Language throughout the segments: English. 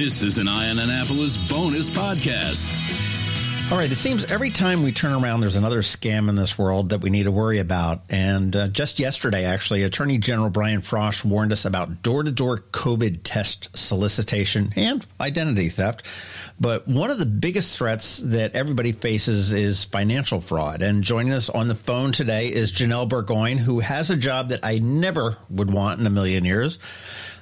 This is an Eye on Annapolis bonus podcast. All right, it seems every time we turn around, there's another scam in this world that we need to worry about. And uh, just yesterday, actually, Attorney General Brian Frosh warned us about door to door COVID test solicitation and identity theft. But one of the biggest threats that everybody faces is financial fraud. And joining us on the phone today is Janelle Burgoyne, who has a job that I never would want in a million years.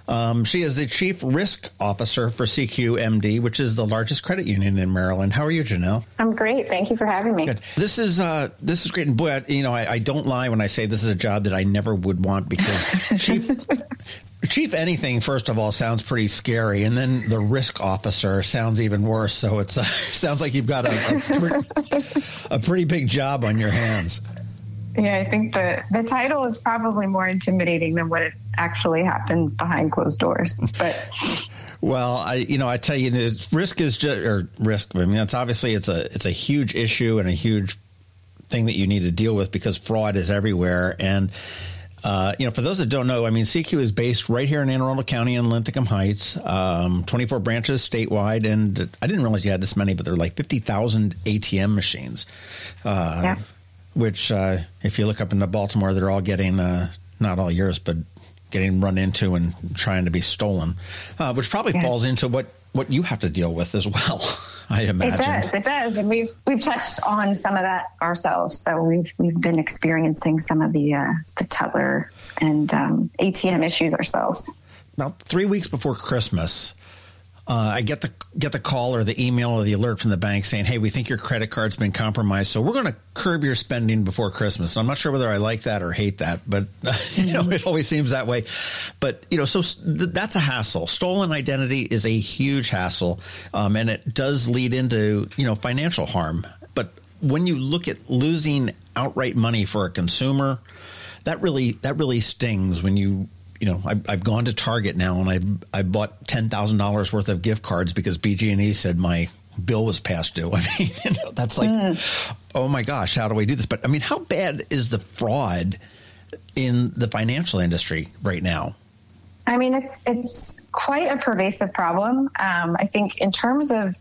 Um, she is the chief risk officer for SECU MD, which is the largest credit union in Maryland. How are you, Janelle? I'm great. Thank you for having me. Good. This is uh, this is great. And boy, you know, I, I, don't lie when I say this is a job that I never would want because chief chief anything first of all sounds pretty scary, and then the risk officer sounds even worse. So it uh, sounds like you've got a, a, pre- a pretty big job on your hands. Yeah, I think the the title is probably more intimidating than what it actually happens behind closed doors. But well, I you know I tell you, risk is just or risk. I mean, it's obviously it's a it's a huge issue and a huge thing that you need to deal with because fraud is everywhere and. Uh, you know, for those that don't know, I mean, SECU is based right here in Anne Arundel County in Linthicum Heights, um, 24 branches statewide. And I didn't realize you had this many, but there are like 50,000 ATM machines. Uh, yeah which uh, if you look up into Baltimore, they're all getting uh, not all yours, but getting run into and trying to be stolen, uh, which probably yeah. falls into what what you have to deal with as well. I imagine it does. It does, and we've we've touched on some of that ourselves. So we've we've been experiencing some of the uh, the teller and um, ATM issues ourselves. About three weeks before Christmas, uh, I get the get the call or the email or the alert from the bank saying, "Hey, we think your credit card's been compromised, so we're going to curb your spending before Christmas." I'm not sure whether I like that or hate that, but you know, it always seems that way. But you know, so th- that's a hassle. Stolen identity is a huge hassle, um, and it does lead into you know financial harm. But when you look at losing outright money for a consumer, that really that really stings when you you know, I've, I've gone to Target now and I've I bought ten thousand dollars worth of gift cards because BG&E said my bill was past due. I mean, you know, that's like, mm. oh my gosh, how do we do this? But I mean, how bad is the fraud in the financial industry right now? I mean, it's it's quite a pervasive problem. Um, I think in terms of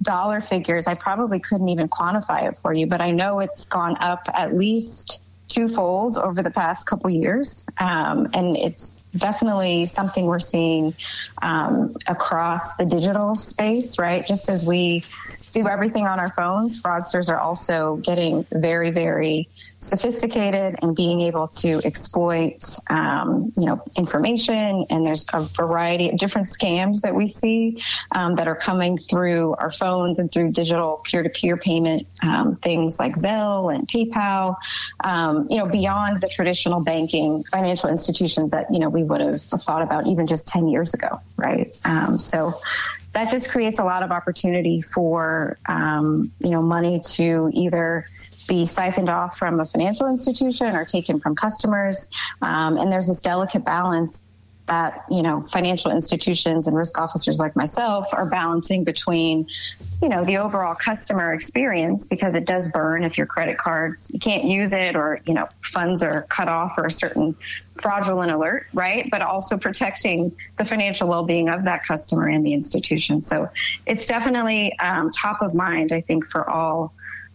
dollar figures, I probably couldn't even quantify it for you, but I know it's gone up at least twofold over the past couple years, um, and it's definitely something we're seeing um, across the digital space. Right, just as we do everything on our phones, fraudsters are also getting very, very sophisticated and being able to exploit, um, you know, information. And there's a variety of different scams that we see um, that are coming through our phones and through digital peer-to-peer payment um, things like Zelle and PayPal. Um, you know, beyond the traditional banking financial institutions that, you know, we would have thought about even just 10 years ago, right? Um, so that just creates a lot of opportunity for, um, you know, money to either be siphoned off from a financial institution or taken from customers. Um, and there's this delicate balance that you know financial institutions and risk officers like myself are balancing between you know the overall customer experience because it does burn if your credit card you can't use it or you know funds are cut off for a certain fraudulent alert right? But also protecting the financial well-being of that customer and the institution. So it's definitely um, top of mind i think for all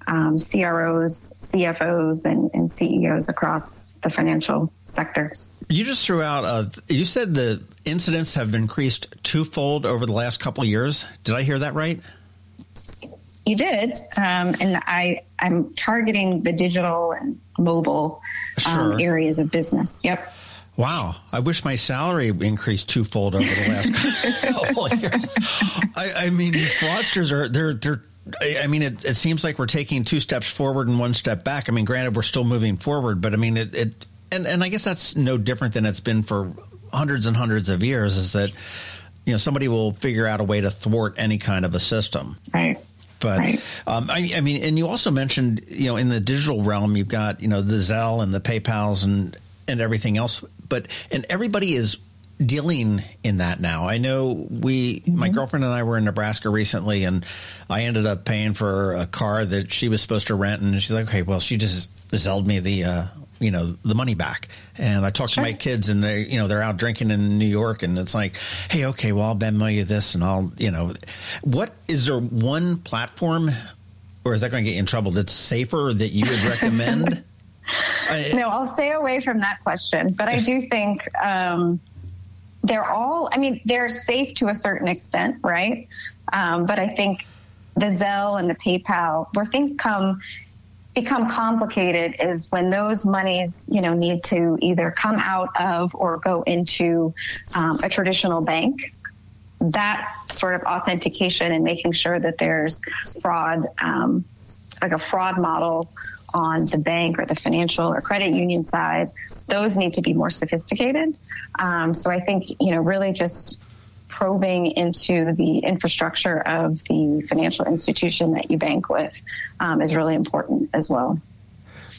um, CROs, CFOs, and, and CEOs across the financial sector. You just threw out, uh, you said the incidents have increased twofold over the last couple of years. Did I hear that right? You did, um, and I I'm targeting the digital and mobile um, sure. areas of business. Yep. Wow, I wish my salary increased twofold over the last couple of years. I, I mean, these fraudsters are they're they're I mean, it, it, seems like we're taking two steps forward and one step back. I mean, granted, we're still moving forward, but I mean, it, it and, and I guess that's no different than it's been for hundreds and hundreds of years is that, you know, somebody will figure out a way to thwart any kind of a system. Right. But right. Um, I, I, mean, and you also mentioned, you know, in the digital realm, you've got, you know, the Zelle and the PayPal's and, and everything else. But, and everybody is dealing in that now. I know we, mm-hmm. my girlfriend and I were in Nebraska recently, and I ended up paying for a car that she was supposed to rent, and she's like, "Okay, well, she just zelled me the uh, you know the money back. And I talk sure. to my kids, and they you know they're out drinking in New York, and it's like, hey, okay, well I'll Venmo you this, and I'll you know, what is there one platform, or is that going to get you in trouble? That's safer that you would recommend? no, I'll stay away from that question. But I do think um, they're all, I mean, they're safe to a certain extent, right? Um, but I think the Zelle and the PayPal, where things come, become complicated is when those monies, you know, need to either come out of or go into um, a traditional bank that sort of authentication and making sure that there's fraud, um, like a fraud model on the bank or the financial or credit union side, those need to be more sophisticated. Um, so I think, you know, really just probing into the infrastructure of the financial institution that you bank with um, is really important as well.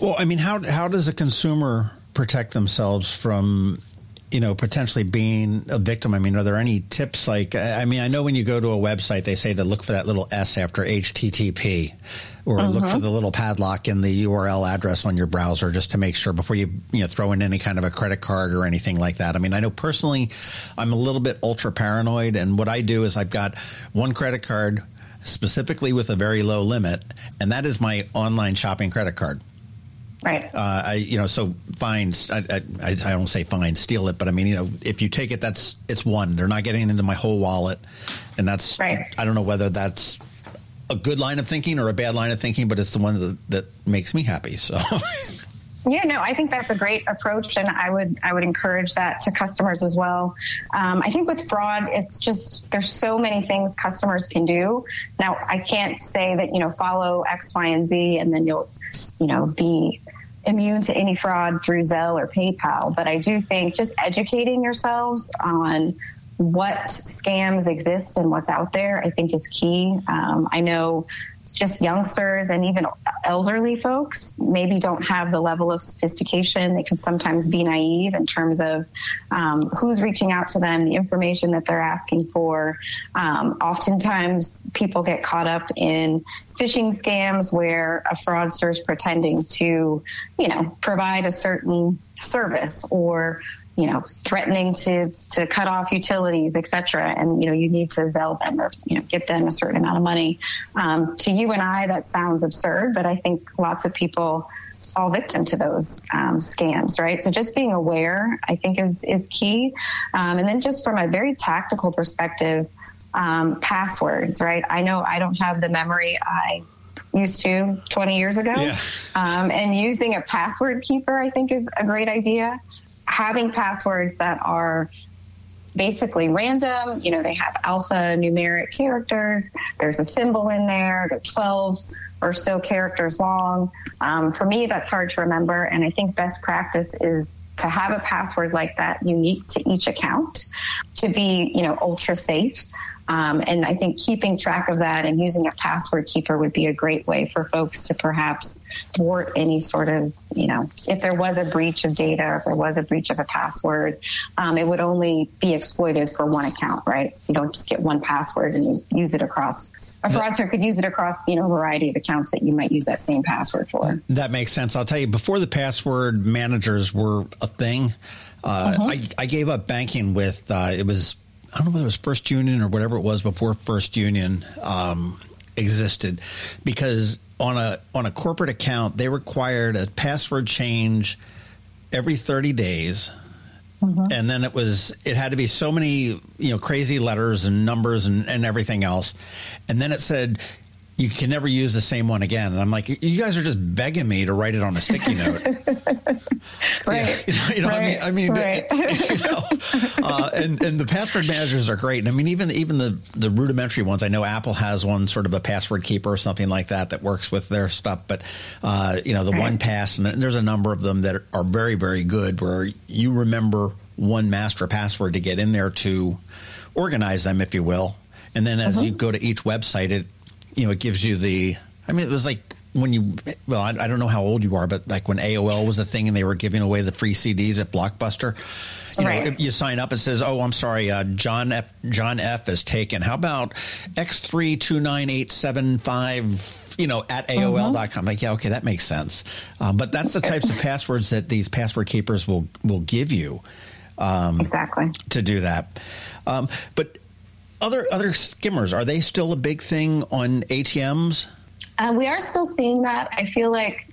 Well, I mean, how how does a consumer protect themselves from you know potentially being a victim? I mean, are there any tips? Like, I mean, I know when you go to a website, they say to look for that little S after HTTP or uh-huh. look for the little padlock in the URL address on your browser just to make sure before you you know throw in any kind of a credit card or anything like that. I mean, I know personally, I'm a little bit ultra paranoid, and what I do is I've got one credit card specifically with a very low limit, and that is my online shopping credit card. Right. Uh, I, you know, so fine. I, I, I, don't say fine, steal it, but I mean, you know, if you take it, that's it's one. They're not getting into my whole wallet, and that's. Right. I don't know whether that's a good line of thinking or a bad line of thinking, but it's the one that, that makes me happy. So. Yeah, no, I think that's a great approach, and I would I would encourage that to customers as well. Um, I think with fraud, it's just there's so many things customers can do. Now, I can't say that you know follow X, Y, and Z, and then you'll you know be immune to any fraud through Zelle or PayPal. But I do think just educating yourselves on what scams exist and what's out there, I think is key. Um, I know just youngsters and even elderly folks maybe don't have the level of sophistication. They can sometimes be naive in terms of um, who's reaching out to them, the information that they're asking for. Um, oftentimes, people get caught up in phishing scams where a fraudster is pretending to, you know, provide a certain service or you know, threatening to to cut off utilities, et cetera. And you know, you need to sell them or you know, get them a certain amount of money. Um, to you and I, that sounds absurd, but I think lots of people fall victim to those um, scams, right? So just being aware, I think, is is key. Um, and then just from a very tactical perspective, um, passwords, right? I know I don't have the memory I used to 20 years ago. Yeah. Um, and using a password keeper, I think, is a great idea having passwords that are basically random. You know, they have alpha numeric characters. There's a symbol in there. They're 12 or so characters long. Um, for me, that's hard to remember. And I think best practice is to have a password like that unique to each account to be, you know, ultra safe. Um, and I think keeping track of that and using a password keeper would be a great way for folks to perhaps thwart any sort of, you know, if there was a breach of data, if there was a breach of a password, um, it would only be exploited for one account, right? You don't just get one password and use it across. A fraudster could use it across, you know, a variety of accounts that you might use that same password for. That makes sense. I'll tell you, before the password managers were a thing, uh, uh-huh. I, I, gave up banking with uh, it was I don't know whether it was First Union or whatever it was before First Union um, existed, because on a on a corporate account they required a password change every 30 days. Mm-hmm. And then it was it had to be so many you know crazy letters and numbers and, and everything else, and then it said you can never use the same one again. And I'm like, you guys are just begging me to write it on a sticky note. right. Yeah, you know, right. I mean, I mean, right. you know, uh, and, and the password managers are great. And I mean, even, even the, the rudimentary ones, I know Apple has one sort of a password keeper or something like that that works with their stuff. But, uh, you know, the right. one pass, and there's a number of them that are very, very good where you remember one master password to get in there to organize them, if you will. And then as uh-huh. you go to each website, it you know, it gives you the. I mean, it was like when you. Well, I, I don't know how old you are, but like when AOL was a thing and they were giving away the free CDs at Blockbuster. You right. know, if you sign up, it says, "Oh, I'm sorry, uh, John F. John F. is taken." How about X three two nine eight seven five? you know, at AOL.com. Like, yeah, okay, that makes sense. Um, but that's the types of passwords that these password keepers will will give you. Um, exactly. To do that. Um, but other other skimmers are they still a big thing on ATMs? Uh, we are still seeing that. I feel like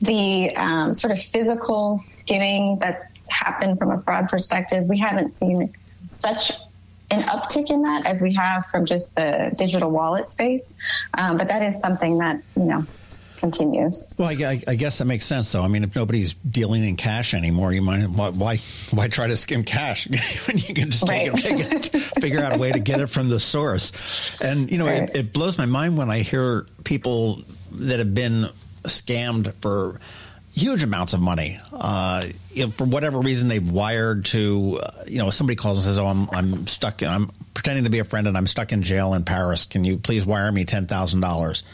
the um, sort of physical skimming that's happened from a fraud perspective, we haven't seen such an uptick in that as we have from just the digital wallet space. Um, but that is something that, you know, continues. Well, I, I, guess that makes sense, though. I mean, if nobody's dealing in cash anymore, you might why why try to skim cash when you can just take, right. it, take it, figure out a way to get it from the source. And you know, right. it, it blows my mind when I hear people that have been scammed for huge amounts of money. Uh, you know, for whatever reason, they've wired to, uh, you know, somebody calls and says, "Oh, I'm I'm stuck. I'm pretending to be a friend, and I'm stuck in jail in Paris. Can you please wire me ten thousand dollars?"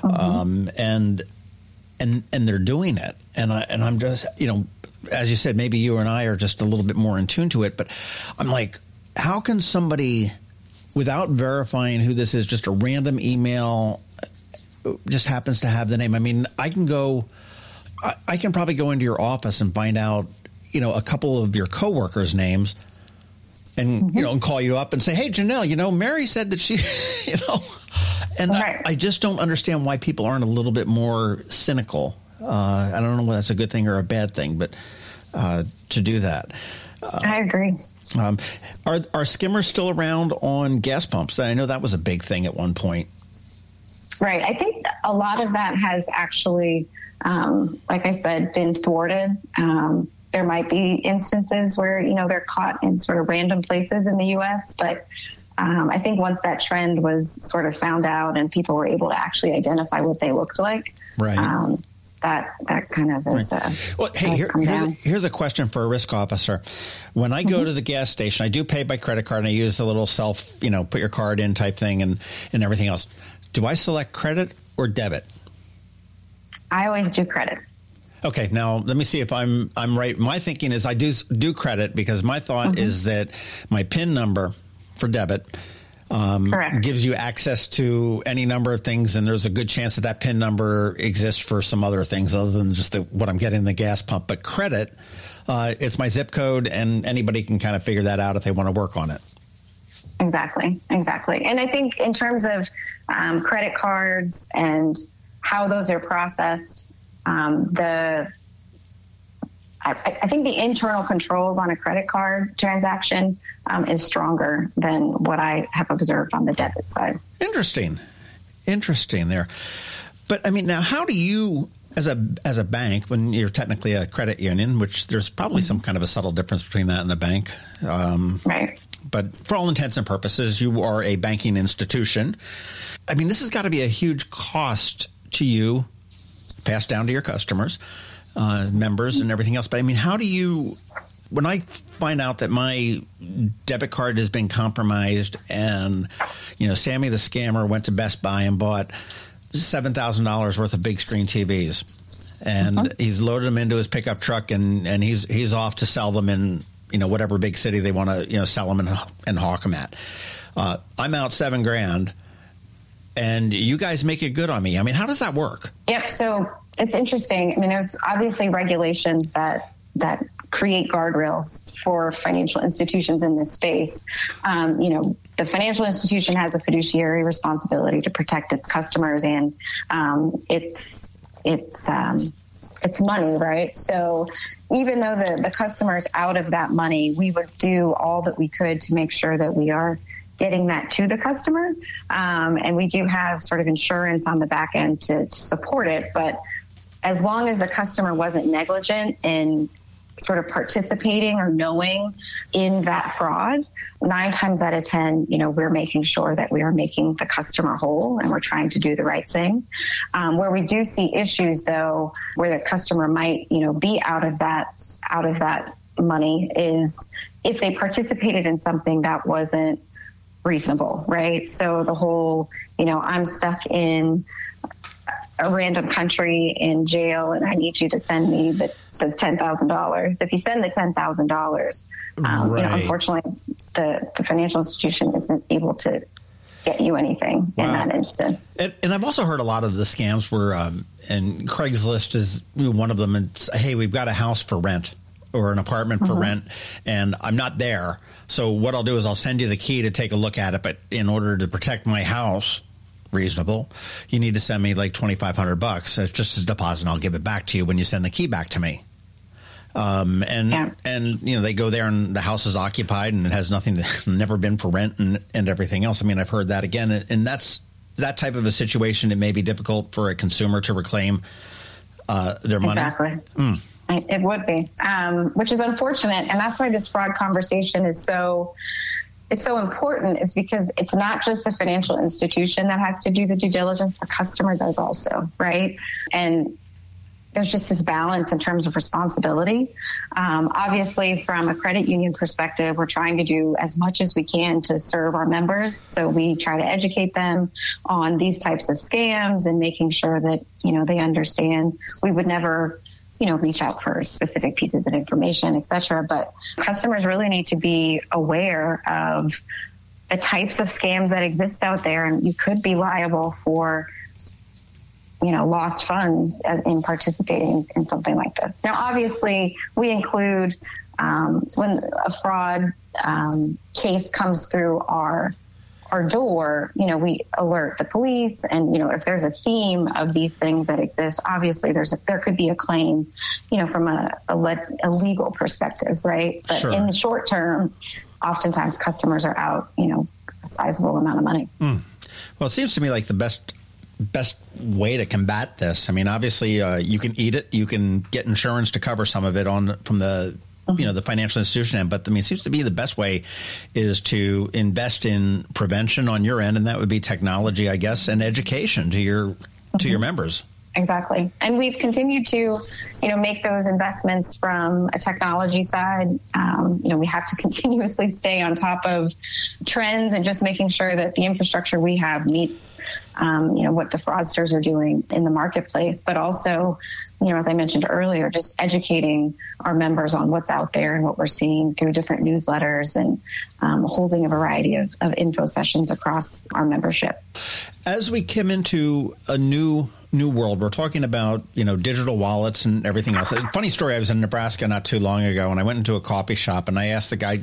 Mm-hmm. Um, and and and they're doing it, and I and I'm just, you know, as you said, maybe you and I are just a little bit more in tune to it, but I'm like, how can somebody, without verifying who this is, just a random email, uh, just happens to have the name? I mean, I can go I, I can probably go into your office and find out, you know, a couple of your coworkers' names and mm-hmm. you know and call you up and say hey janelle you know mary said that she you know and right. I, I, just don't understand why people aren't a little bit more cynical uh, i don't know whether that's a good thing or a bad thing but uh, to do that uh, i agree um, are, are skimmers still around on gas pumps i know that was a big thing at one point Right. I think a lot of that has actually, um, like I said, been thwarted. Um, there might be instances where you know they're caught in sort of random places in the U.S., but um, I think once that trend was sort of found out and people were able to actually identify what they looked like, right. Um, that that kind of is. Right. Uh, well, hey, here, here's, a, here's, a, question for a risk officer. When I go mm-hmm. to the gas station, I do pay by credit card, and I use the little self, you know, put your card in type thing, and and everything else. Do I select credit or debit? I always do credit. Okay, now let me see if I'm I'm right. My thinking is I do do credit because my thought mm-hmm. is that my PIN number for debit um, gives you access to any number of things, and there's a good chance that that PIN number exists for some other things other than just the, what I'm getting in the gas pump. But credit, uh, it's my zip code, and anybody can kind of figure that out if they want to work on it. Exactly, exactly. And I think in terms of um, credit cards and how those are processed, um, the I, I, think the internal controls on a credit card transaction um, is stronger than what I have observed on the debit side. Interesting, interesting there. But I mean, now how do you as a as a bank, when you're technically a credit union, which there's probably some kind of a subtle difference between that and a bank, um, right? but for all intents and purposes, you are a banking institution. I mean, this has got to be a huge cost to you, passed down to your customers, uh, members, and everything else. But I mean, how do you, when I find out that my debit card has been compromised and, you know, Sammy the scammer went to Best Buy and bought $7,000 worth of big screen TVs and uh-huh. he's loaded them into his pickup truck and, and he's, he's off to sell them in you know whatever big city they want to you know sell them and, and hawk them at. Uh, I'm out seven grand, and you guys make it good on me. I mean, how does that work? Yep. So it's interesting. I mean, there's obviously regulations that that create guardrails for financial institutions in this space. Um, you know, the financial institution has a fiduciary responsibility to protect its customers and um, its its um, it's money, right? So even though the, the customer is out of that money, we would do all that we could to make sure that we are getting that to the customer. Um, and we do have sort of insurance on the back end to, to support it. But as long as the customer wasn't negligent in sort of participating or knowing in that fraud, nine times out of 10, you know, we're making sure that we are making the customer whole and we're trying to do the right thing. Um, where we do see issues though, where the customer might, you know, be out of that, out of that money is if they participated in something that wasn't reasonable, right? So the whole, you know, I'm stuck in a random country in jail and I need you to send me the, the $10,000. If you send the $10,000, um, right. you know, unfortunately, the, the financial institution isn't able to get you anything wow. in that instance. And, and, I've also heard a lot of the scams where, um, and Craigslist is one of them. And hey, we've got a house for rent or an apartment for mm-hmm. rent, and I'm not there. So what I'll do is I'll send you the key to take a look at it. But in order to protect my house, reasonable, you need to send me like twenty five hundred bucks. It's just a deposit. and I'll give it back to you when you send the key back to me. Um, and yeah. and you know they go there and the house is occupied and it has nothing to never been for rent and and everything else. I mean, I've heard that again, and that's that type of a situation. It may be difficult for a consumer to reclaim uh, their money. Exactly. Mm. It would be, um, which is unfortunate, and that's why this fraud conversation is so it's so important is because it's not just the financial institution that has to do the due diligence, the customer does also, right? And there's just this balance in terms of responsibility. Um, obviously, from a credit union perspective, we're trying to do as much as we can to serve our members. So we try to educate them on these types of scams and making sure that you know they understand. We would never you know reach out for specific pieces of information etc but customers really need to be aware of the types of scams that exist out there and you could be liable for you know lost funds in participating in something like this. Now obviously we include um, when a fraud um, case comes through our our door, you know, we alert the police, and you know, if there's a theme of these things that exist, obviously there's a, there could be a claim, you know, from a, a, le- a legal perspective, right? But sure. in the short term, oftentimes customers are out, you know, a sizable amount of money. Mm. Well, it seems to me like the best best way to combat this. I mean, obviously, uh, you can eat it. You can get insurance to cover some of it on from the you know the financial institution end. But I mean, it seems to be the best way is to invest in prevention on your end, and that would be technology, I guess, and education to your to your mm-hmm. members. Exactly. And we've continued to, you know, make those investments from a technology side. Um, you know, we have to continuously stay on top of trends and just making sure that the infrastructure we have meets, um, you know, what the fraudsters are doing in the marketplace, but also, you know, as I mentioned earlier, just educating our members on what's out there and what we're seeing through different newsletters and um, holding a variety of, of info sessions across our membership. As we come into a new new world. We're talking about you know digital wallets and everything else. funny story. I was in Nebraska not too long ago, and I went into a coffee shop and I asked the guy.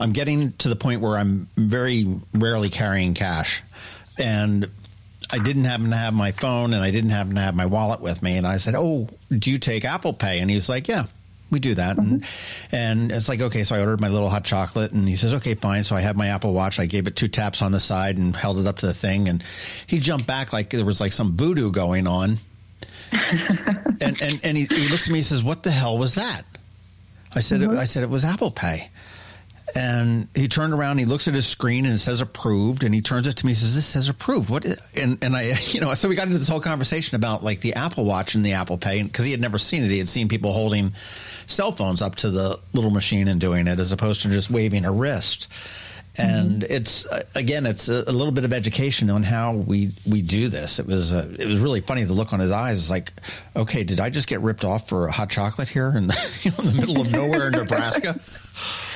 I'm getting to the point where I'm very rarely carrying cash, and I didn't happen to have my phone and I didn't happen to have my wallet with me. And I said, "Oh, do you take Apple Pay?" And he's like, "Yeah." We do that. And, and it's like, okay, so I ordered my little hot chocolate and he says, okay, fine. So I have my Apple watch. I gave it two taps on the side and held it up to the thing. And he jumped back like there was like some voodoo going on. and, and, and he, he looks at me and says, what the hell was that? I said, mm-hmm. I said, it was Apple Pay. And he turned around, he looks at his screen and it says approved. And he turns it to me and says, This says approved. What? Is, and, and I, you know, so we got into this whole conversation about like the Apple Watch and the Apple Pay because he had never seen it. He had seen people holding cell phones up to the little machine and doing it as opposed to just waving a wrist. And mm-hmm. it's uh, again, it's a, a, little bit of education on how we we do this. It was uh, it was really funny. The look on his eyes was like, okay, did I just get ripped off for a hot chocolate here in the, you know, in the middle of nowhere in Nebraska?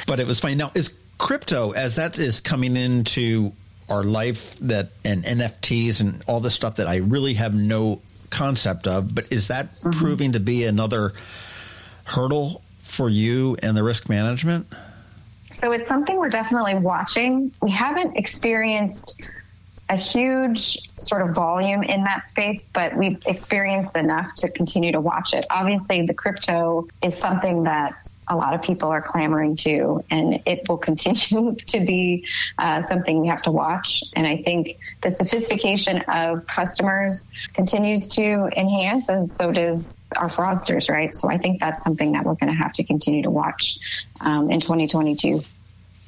But it was funny. Now, is crypto as that is coming into our life that and NFTs and all this stuff that I really have no concept of, but is that mm-hmm. proving to be another hurdle for you and the risk management? So it's something we're definitely watching. We haven't experienced a huge sort of volume in that space, but we've experienced enough to continue to watch it. Obviously, the crypto is something that a lot of people are clamoring to, and it will continue to be uh, something we have to watch. And I think the sophistication of customers continues to enhance, and so does our fraudsters, right? So I think that's something that we're going to have to continue to watch um, in 2022.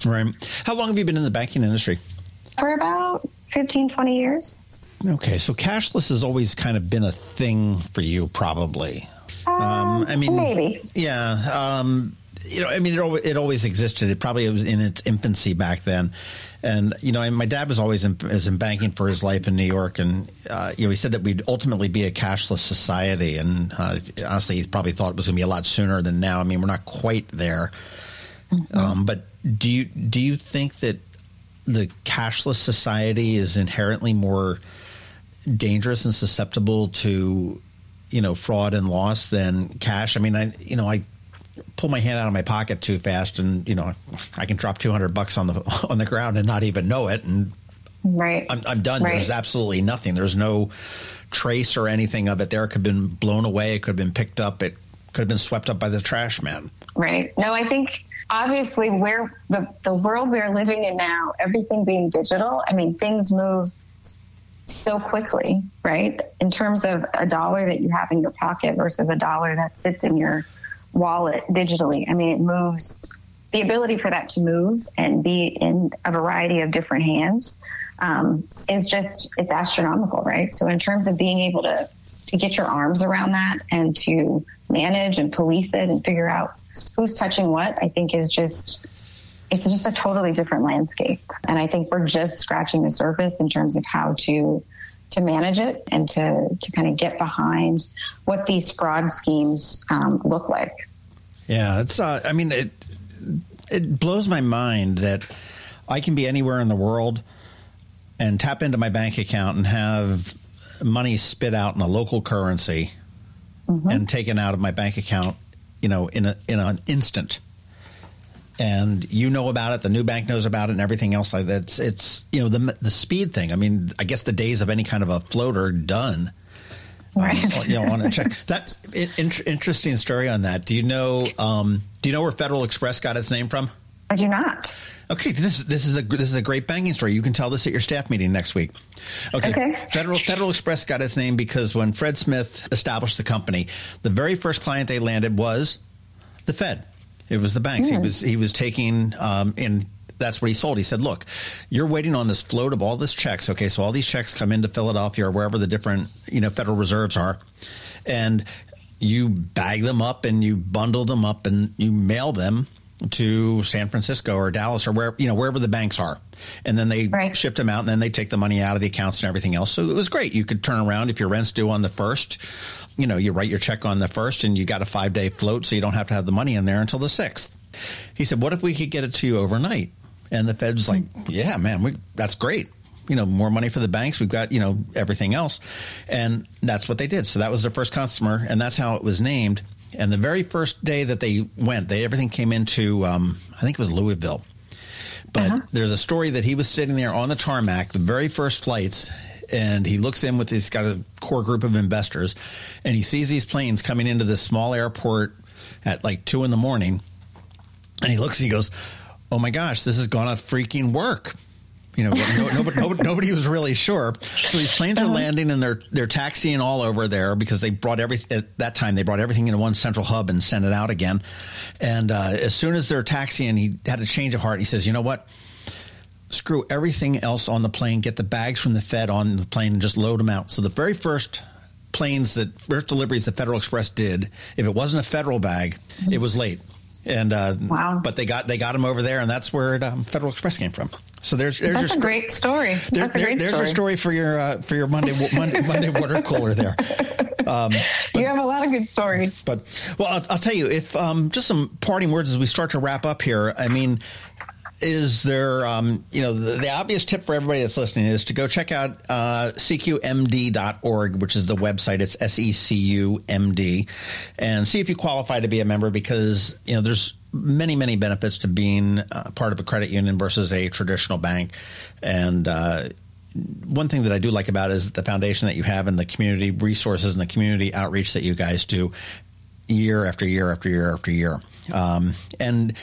Right. How long have you been in the banking industry? For about 15, 20 years. Okay, so cashless has always kind of been a thing for you, probably. Um, um, I mean, maybe. Yeah. Um, you know, I mean, it, it always existed. It probably was in its infancy back then. And you know, my dad was always in, was in banking for his life in New York, and uh, you know, he said that we'd ultimately be a cashless society. And uh, honestly, he probably thought it was going to be a lot sooner than now. I mean, we're not quite there. Mm-hmm. Um, but do you do you think that the cashless society is inherently more dangerous and susceptible to you know fraud and loss than cash. I mean, I you know I pull my hand out of my pocket too fast, and you know I can drop two hundred bucks on the on the ground and not even know it, and right, I'm, I'm done. Right. There's absolutely nothing. There's no trace or anything of it there. It could have been blown away. It could have been picked up. It could have been swept up by the trash man. Right. No, I think obviously where the, the world we're living in now, everything being digital, I mean, things move so quickly, right? In terms of a dollar that you have in your pocket versus a dollar that sits in your wallet digitally. I mean, it moves the ability for that to move and be in a variety of different hands um, is just it's astronomical, right? So in terms of being able to to get your arms around that and to manage and police it and figure out who's touching what, I think is just it's just a totally different landscape. And I think we're just scratching the surface in terms of how to to manage it and to to kind of get behind what these fraud schemes um, look like. Yeah, it's. Uh, I mean, it it blows my mind that I can be anywhere in the world and tap into my bank account and have money spit out in a local currency mm-hmm. and taken out of my bank account, you know, in a in an instant. And you know about it, the new bank knows about it, and everything else like that. It's, it's you know the the speed thing. I mean, I guess the days of any kind of a floater done. Right. Um, you know, want to check that in, interesting story on that. Do you know? Um, do you know where Federal Express got its name from? I do not. Okay, this this is a this is a great banking story. You can tell this at your staff meeting next week. Okay. okay. Federal Federal Express got its name because when Fred Smith established the company, the very first client they landed was the Fed. It was the banks. Mm. He hmm. was he was taking um, in that's what he sold. He said, "Look, you're waiting on this float of all these checks. Okay, so all these checks come into Philadelphia or wherever the different you know Federal Reserves are, and you bag them up and you bundle them up and you mail them to San Francisco or Dallas or where you know wherever the banks are, and then they right. shipped them out, and then they take the money out of the accounts and everything else. So it was great. You could turn around if your rent's due on the first, you know, you write your check on the first, and you got a five day float, so you don't have to have the money in there until the sixth. He said, "What if we could get it to you overnight?" And the Fed's like, "Yeah, man, we, that's great." you know more money for the banks we've got you know everything else and that's what they did so that was their first customer and that's how it was named and the very first day that they went, they everything came into um, I think it was Louisville. But uh-huh. there's a story that he was sitting there on the tarmac, the very first flights, and he looks in with he's got a core group of investors, and he sees these planes coming into this small airport at like two in the morning, and he looks and he goes, "Oh my gosh, this is gonna freaking work." You know, no, nobody, nobody, nobody, was really sure. So these planes are uh-huh. landing and they're they're taxiing all over there because they brought every at that time they brought everything into one central hub and sent it out again. And uh, as soon as they're taxiing, he had a change of heart. He says, "You know what? Screw everything else on the plane. Get the bags from the Fed on the plane and just load them out." So the very first planes that first deliveries that Federal Express did, if it wasn't a federal bag, it was late. And uh, wow. but they got they got them over there, and that's where it, um, Federal Express came from. So there's, there's that's a great story. There, there, there's story. a story for your uh, for your Monday Monday, Monday water cooler there. Um, but, you have a lot of good stories. But well, I'll, I'll tell you if um, just some parting words as we start to wrap up here. I mean, is there, um, you know, the, the, obvious tip for everybody that's listening is to go check out uh, secumd.org, which is the website. It's S E C U M D, and see if you qualify to be a member because, you know, there's many, many benefits to being uh, part of a credit union versus a traditional bank. And uh, one thing that I do like about is the foundation that you have and the community resources and the community outreach that you guys do year after year after year after year. Um, and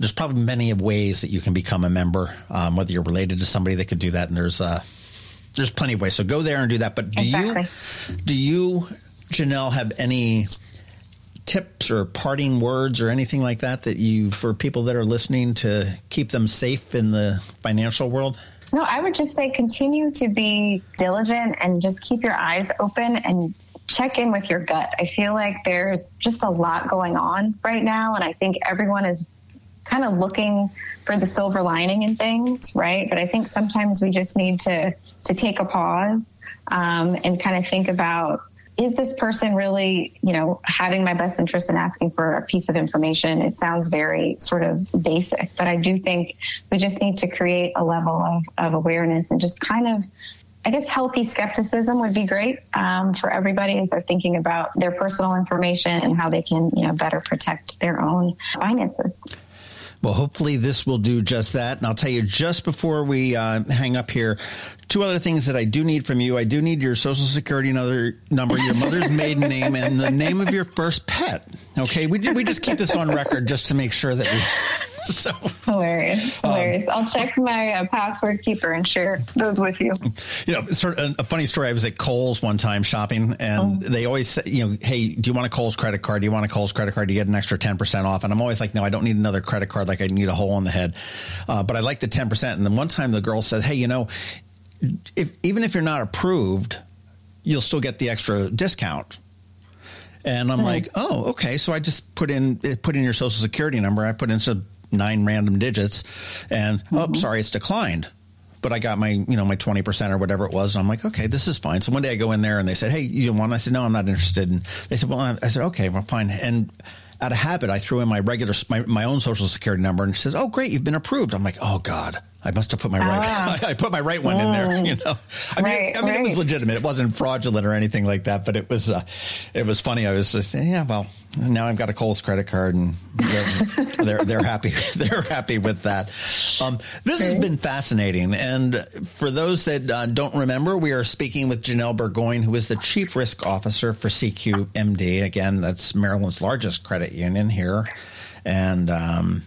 there's probably many ways that you can become a member, um, whether you're related to somebody that could do that. And there's uh, there's plenty of ways. So go there and do that. But do exactly. you do you Janelle have any tips or parting words or anything like that that you for people that are listening to keep them safe in the financial world? No, I would just say continue to be diligent and just keep your eyes open and check in with your gut. I feel like there's just a lot going on right now, and I think everyone is kind of looking for the silver lining in things, right? But I think sometimes we just need to to take a pause um, and kind of think about is this person really, you know, having my best interest in asking for a piece of information? It sounds very sort of basic, but I do think we just need to create a level of, of awareness and just kind of I guess healthy skepticism would be great um, for everybody as they're thinking about their personal information and how they can, you know, better protect their own finances. Well, hopefully this will do just that. And I'll tell you just before we uh, hang up here, two other things that I do need from you. I do need your social security number, number your mother's maiden name, and the name of your first pet. Okay, we we just keep this on record just to make sure that we. So hilarious, um, hilarious. Um, I'll check my uh, password keeper and share those with you. You know, sort of a, a funny story. I was at Kohl's one time shopping, and oh. they always say, you know, hey, do you want a Kohl's credit card? Do you want a Kohl's credit card? You get an extra ten percent off? And I'm always like, no, I don't need another credit card. Like I need a hole in the head, uh, but I like the ten percent. And then one time the girl said, hey, you know, if even if you're not approved, you'll still get the extra discount. And I'm mm-hmm. like, oh, okay. So I just put in put in your social security number. I put in some nine random digits, and oh, mm-hmm. oh, sorry, it's declined. But I got my, you know, my twenty percent or whatever it was, and I'm like, okay, this is fine. So one day I go in there and they said, hey, you want? I said, no, I'm not interested. And they said, well, I said, okay, well, fine. And out of habit, I threw in my regular, my, my own social security number, and she says, oh, great, you've been approved. I'm like, oh God. I must have put my right. Ah. I put my right one in there. You know, I mean, right, I mean, right. it was legitimate. It wasn't fraudulent or anything like that. But it was, uh, it was funny. I was just, yeah, well, now I've got a Kohl's credit card, and they're they're, they're happy. They're happy with that. Um, this has been fascinating. And for those that uh, don't remember, we are speaking with Janelle Burgoyne, who is the chief risk officer for SECU MD. Again, that's Maryland's largest credit union here. And um,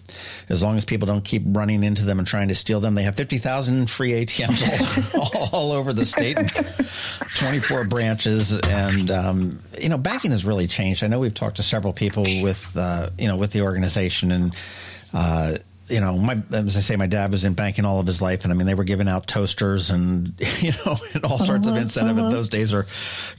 as long as people don't keep running into them and trying to steal them, they have 50,000 free ATMs all, all, over the state, 24 branches. And, um, you know, banking has really changed. I know we've talked to several people with, uh, you know, with the organization and, uh, you know, my as I say, my dad was in banking all of his life, and I mean, they were giving out toasters and you know, and all sorts uh-huh, of incentive. Uh-huh. And those days are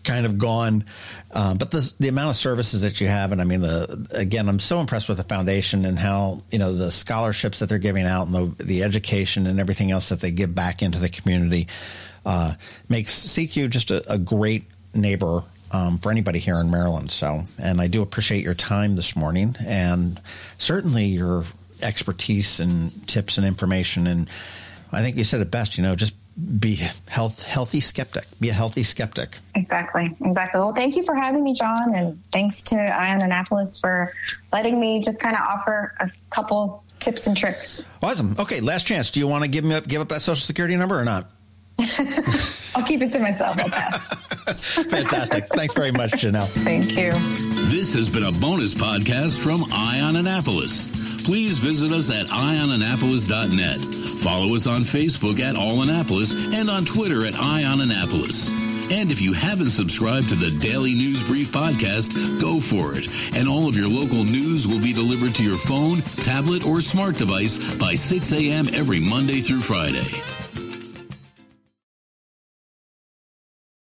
kind of gone. Um, but the the amount of services that you have, and I mean, the again, I'm so impressed with the foundation and how you know the scholarships that they're giving out and the the education and everything else that they give back into the community uh, makes SECU just a, a great neighbor um, for anybody here in Maryland. So, and I do appreciate your time this morning, and certainly your expertise and tips and information. And I think you said it best. You know, just be health healthy skeptic. Be a healthy skeptic. Exactly. Exactly. Well, thank you for having me, John, and thanks to Eye on Annapolis for letting me just kind of offer a couple tips and tricks. Awesome. Okay, last chance. Do you want to give me up, give up that social security number or not? I'll keep it to myself. I'll pass. Fantastic. Thanks very much, Janelle. Thank you. This has been a bonus podcast from Eye on Annapolis please visit us at eyeonannapolis.net. Follow us on Facebook at All Annapolis and on Twitter at Eye on Annapolis. And if you haven't subscribed to the Daily News Brief podcast, go for it. And all of your local news will be delivered to your phone, tablet, or smart device by 6 a.m. every Monday through Friday.